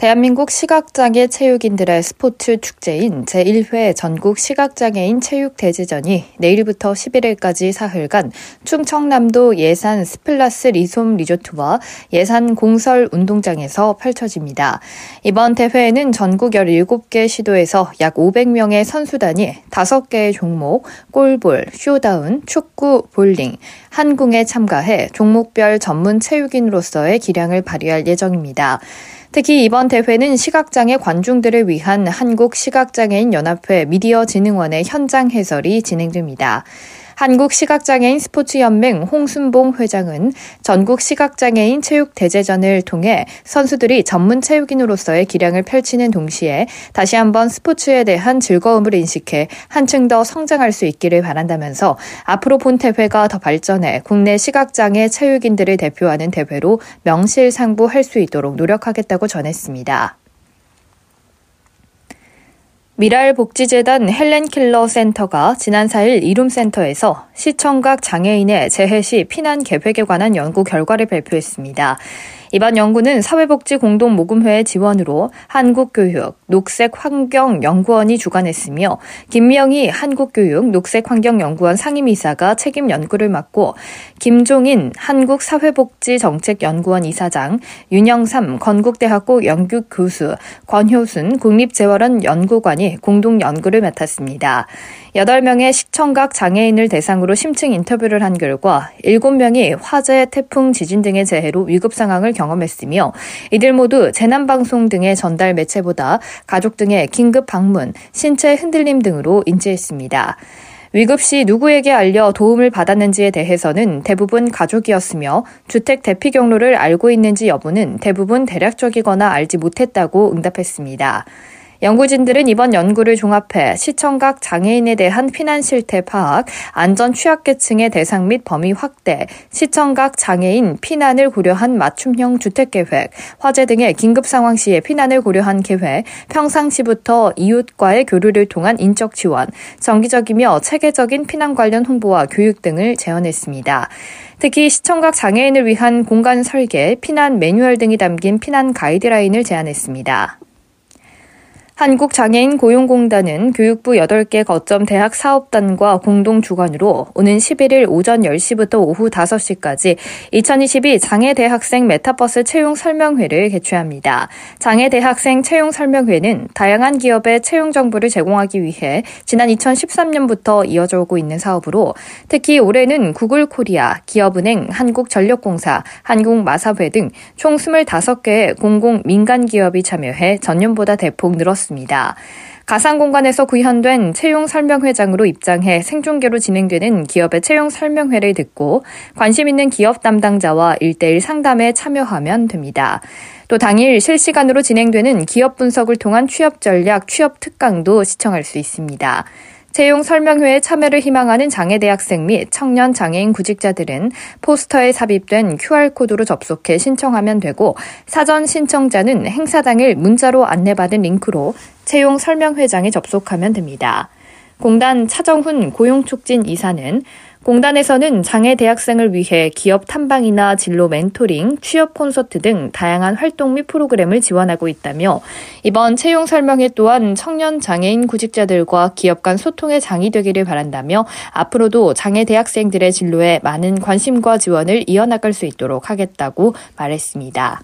대한민국 시각장애 체육인들의 스포츠 축제인 제1회 전국 시각장애인 체육대제전이 내일부터 11일까지 사흘간 충청남도 예산 스플라스 리솜 리조트와 예산 공설 운동장에서 펼쳐집니다. 이번 대회에는 전국 17개 시도에서 약 500명의 선수단이 5개의 종목, 골볼, 쇼다운, 축구, 볼링, 한궁에 참가해 종목별 전문 체육인으로서의 기량을 발휘할 예정입니다. 특히 이번 대회는 시각장애 관중들을 위한 한국시각장애인 연합회 미디어진흥원의 현장 해설이 진행됩니다. 한국시각장애인 스포츠연맹 홍순봉 회장은 전국 시각장애인 체육대제전을 통해 선수들이 전문 체육인으로서의 기량을 펼치는 동시에 다시 한번 스포츠에 대한 즐거움을 인식해 한층 더 성장할 수 있기를 바란다면서 앞으로 본 대회가 더 발전해 국내 시각장애 체육인들을 대표하는 대회로 명실상부할 수 있도록 노력하겠다고 전했습니다. 밀알 복지재단 헬렌 켈러 센터가 지난 4일 이룸 센터에서 시청각 장애인의 재해 시 피난 계획에 관한 연구 결과를 발표했습니다. 이번 연구는 사회복지 공동 모금회의 지원으로 한국교육 녹색환경연구원이 주관했으며 김명희 한국교육 녹색환경연구원 상임이사가 책임 연구를 맡고 김종인 한국사회복지정책연구원 이사장, 윤영삼 건국대학교 연구 교수, 권효순 국립재활원 연구관이 공동 연구를 맡았습니다. 8명의 시청각 장애인을 대상으로 심층 인터뷰를 한 결과 7명이 화재, 태풍, 지진 등의 재해로 위급 상황을 경험했으며 이들 모두 재난방송 등의 전달 매체보다 가족 등의 긴급 방문, 신체 흔들림 등으로 인지했습니다. 위급 시 누구에게 알려 도움을 받았는지에 대해서는 대부분 가족이었으며 주택 대피 경로를 알고 있는지 여부는 대부분 대략적이거나 알지 못했다고 응답했습니다. 연구진들은 이번 연구를 종합해 시청각 장애인에 대한 피난 실태 파악, 안전 취약계층의 대상 및 범위 확대, 시청각 장애인 피난을 고려한 맞춤형 주택 계획, 화재 등의 긴급 상황 시에 피난을 고려한 계획, 평상시부터 이웃과의 교류를 통한 인적 지원, 정기적이며 체계적인 피난 관련 홍보와 교육 등을 제언했습니다. 특히 시청각 장애인을 위한 공간 설계, 피난 매뉴얼 등이 담긴 피난 가이드라인을 제안했습니다. 한국장애인 고용공단은 교육부 8개 거점 대학 사업단과 공동 주관으로 오는 11일 오전 10시부터 오후 5시까지 2022 장애대학생 메타버스 채용 설명회를 개최합니다. 장애대학생 채용 설명회는 다양한 기업의 채용 정보를 제공하기 위해 지난 2013년부터 이어져 오고 있는 사업으로 특히 올해는 구글 코리아, 기업은행, 한국전력공사, 한국마사회 등 총 25개의 공공 민간 기업이 참여해 전년보다 대폭 늘었습니다. 있습니다. 가상 공간에서 구현된 채용 설명회장으로 입장해 생중계로 진행되는 기업의 채용 설명회를 듣고 관심 있는 기업 담당자와 1대1 상담에 참여하면 됩니다. 또 당일 실시간으로 진행되는 기업 분석을 통한 취업 전략, 취업 특강도 시청할 수 있습니다. 채용 설명회에 참여를 희망하는 장애 대학생 및 청년 장애인 구직자들은 포스터에 삽입된 QR코드로 접속해 신청하면 되고 사전 신청자는 행사 당일 문자로 안내받은 링크로 채용 설명회장에 접속하면 됩니다. 공단 차정훈 고용촉진 이사는 공단에서는 장애 대학생을 위해 기업 탐방이나 진로 멘토링, 취업 콘서트 등 다양한 활동 및 프로그램을 지원하고 있다며 이번 채용 설명회 또한 청년 장애인 구직자들과 기업 간 소통의 장이 되기를 바란다며 앞으로도 장애 대학생들의 진로에 많은 관심과 지원을 이어나갈 수 있도록 하겠다고 말했습니다.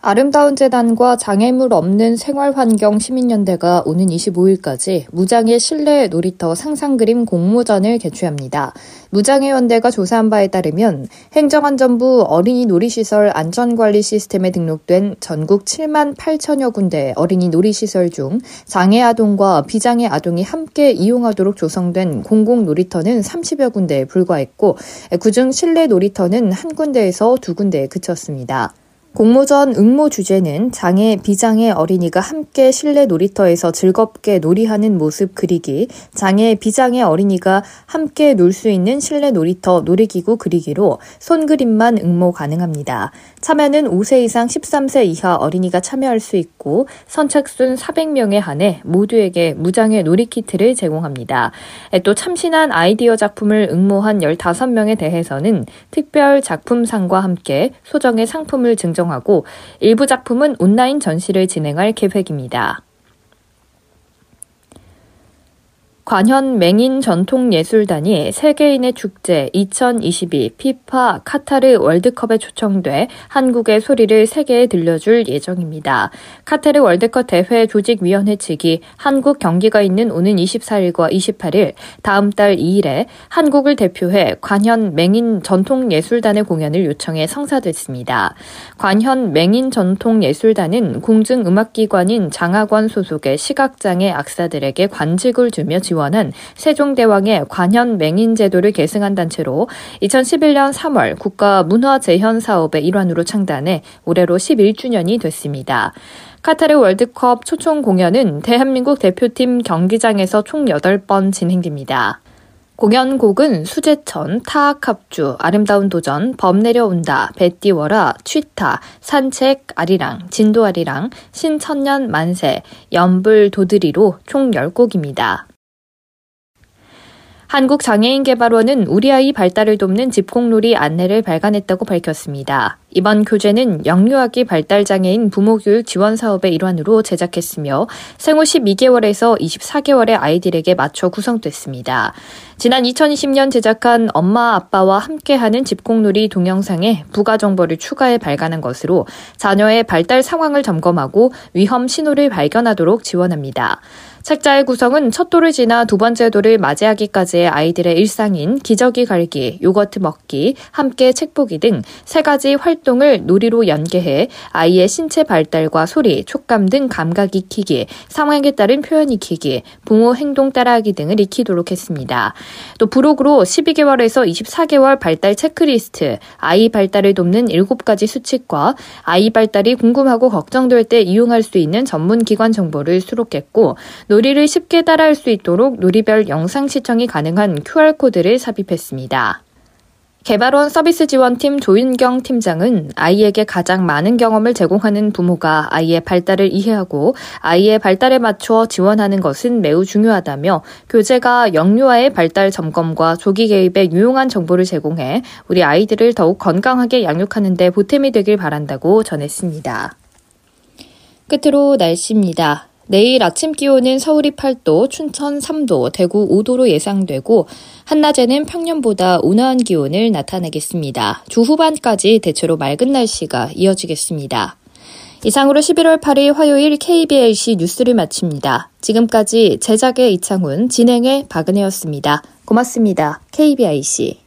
아름다운 재단과 장애물 없는 생활환경 시민연대가 오는 25일까지 무장애 실내 놀이터 상상그림 공모전을 개최합니다. 무장애연대가 조사한 바에 따르면 행정안전부 어린이 놀이시설 안전관리 시스템에 등록된 전국 7만 8천여 군데 어린이 놀이시설 중 장애 아동과 비장애 아동이 함께 이용하도록 조성된 공공 놀이터는 30여 군데에 불과했고 그중 실내 놀이터는 한 군데에서 두 군데에 그쳤습니다. 공모전 응모 주제는 장애, 비장애 어린이가 함께 실내 놀이터에서 즐겁게 놀이하는 모습 그리기, 장애, 비장애 어린이가 함께 놀 수 있는 실내 놀이터 놀이기구 그리기로 손그림만 응모 가능합니다. 참여는 5세 이상 13세 이하 어린이가 참여할 수 있고 선착순 400명에 한해 모두에게 무장애 놀이키트를 제공합니다. 또 참신한 아이디어 작품을 응모한 15명에 대해서는 특별 작품상과 함께 소정의 상품을 증정 방송하고 일부 작품은 온라인 전시를 진행할 계획입니다. 관현 맹인 전통예술단이 세계인의 축제 2022 피파 카타르 월드컵에 초청돼 한국의 소리를 세계에 들려줄 예정입니다. 카타르 월드컵 대회 조직위원회 측이 한국 경기가 있는 오는 24일과 28일 다음 달 2일에 한국을 대표해 관현 맹인 전통예술단의 공연을 요청해 성사됐습니다. 관현 맹인 전통예술단은 공중음악기관인 장학원 소속의 시각장애 악사들에게 관직을 주며 지원 지원한 세종대왕의 관현 맹인 제도를 계승한 단체로 2011년 3월 국가 문화 재현 사업의 일환으로 창단해 올해로 11주년이 됐습니다. 카타르 월드컵 초청 공연은 대한민국 대표팀 경기장에서 총 8번 진행됩니다. 공연곡은 수제천, 타악합주, 아름다운 도전, 범 내려온다, 배 띄워라, 취타, 산책, 아리랑, 진도 아리랑, 신천년 만세, 연불 도드리로 총 10곡입니다. 한국장애인개발원은 우리 아이 발달을 돕는 집공놀이 안내를 발간했다고 밝혔습니다. 이번 교재는 영유아기 발달장애인 부모교육 지원 사업의 일환으로 제작했으며 생후 12개월에서 24개월의 아이들에게 맞춰 구성됐습니다. 지난 2020년 제작한 엄마 아빠와 함께하는 집공놀이 동영상에 부가 정보를 추가해 발간한 것으로 자녀의 발달 상황을 점검하고 위험 신호를 발견하도록 지원합니다. 책자의 구성은 첫 돌을 지나 두 번째 돌을 맞이하기까지의 아이들의 일상인 기저귀 갈기, 요거트 먹기, 함께 책 보기 등 세 가지 활동을 놀이로 연계해 아이의 신체 발달과 소리, 촉감 등 감각 익히기, 상황에 따른 표현 익히기, 부모 행동 따라하기 등을 익히도록 했습니다. 또 부록으로 12개월에서 24개월 발달 체크리스트, 아이 발달을 돕는 7가지 수칙과 아이 발달이 궁금하고 걱정될 때 이용할 수 있는 전문 기관 정보를 수록했고 놀이를 쉽게 따라할 수 있도록 놀이별 영상 시청이 가능한 QR코드를 삽입했습니다. 개발원 서비스 지원팀 조윤경 팀장은 아이에게 가장 많은 경험을 제공하는 부모가 아이의 발달을 이해하고 아이의 발달에 맞춰 지원하는 것은 매우 중요하다며 교재가 영유아의 발달 점검과 조기 개입에 유용한 정보를 제공해 우리 아이들을 더욱 건강하게 양육하는 데 보탬이 되길 바란다고 전했습니다. 끝으로 날씨입니다. 내일 아침 기온은 서울이 8도, 춘천 3도, 대구 5도로 예상되고 한낮에는 평년보다 온화한 기온을 나타내겠습니다. 주 후반까지 대체로 맑은 날씨가 이어지겠습니다. 이상으로 11월 8일 화요일 KBLC 뉴스를 마칩니다. 지금까지 제작의 이창훈, 진행의 박은혜였습니다. 고맙습니다. KBIC.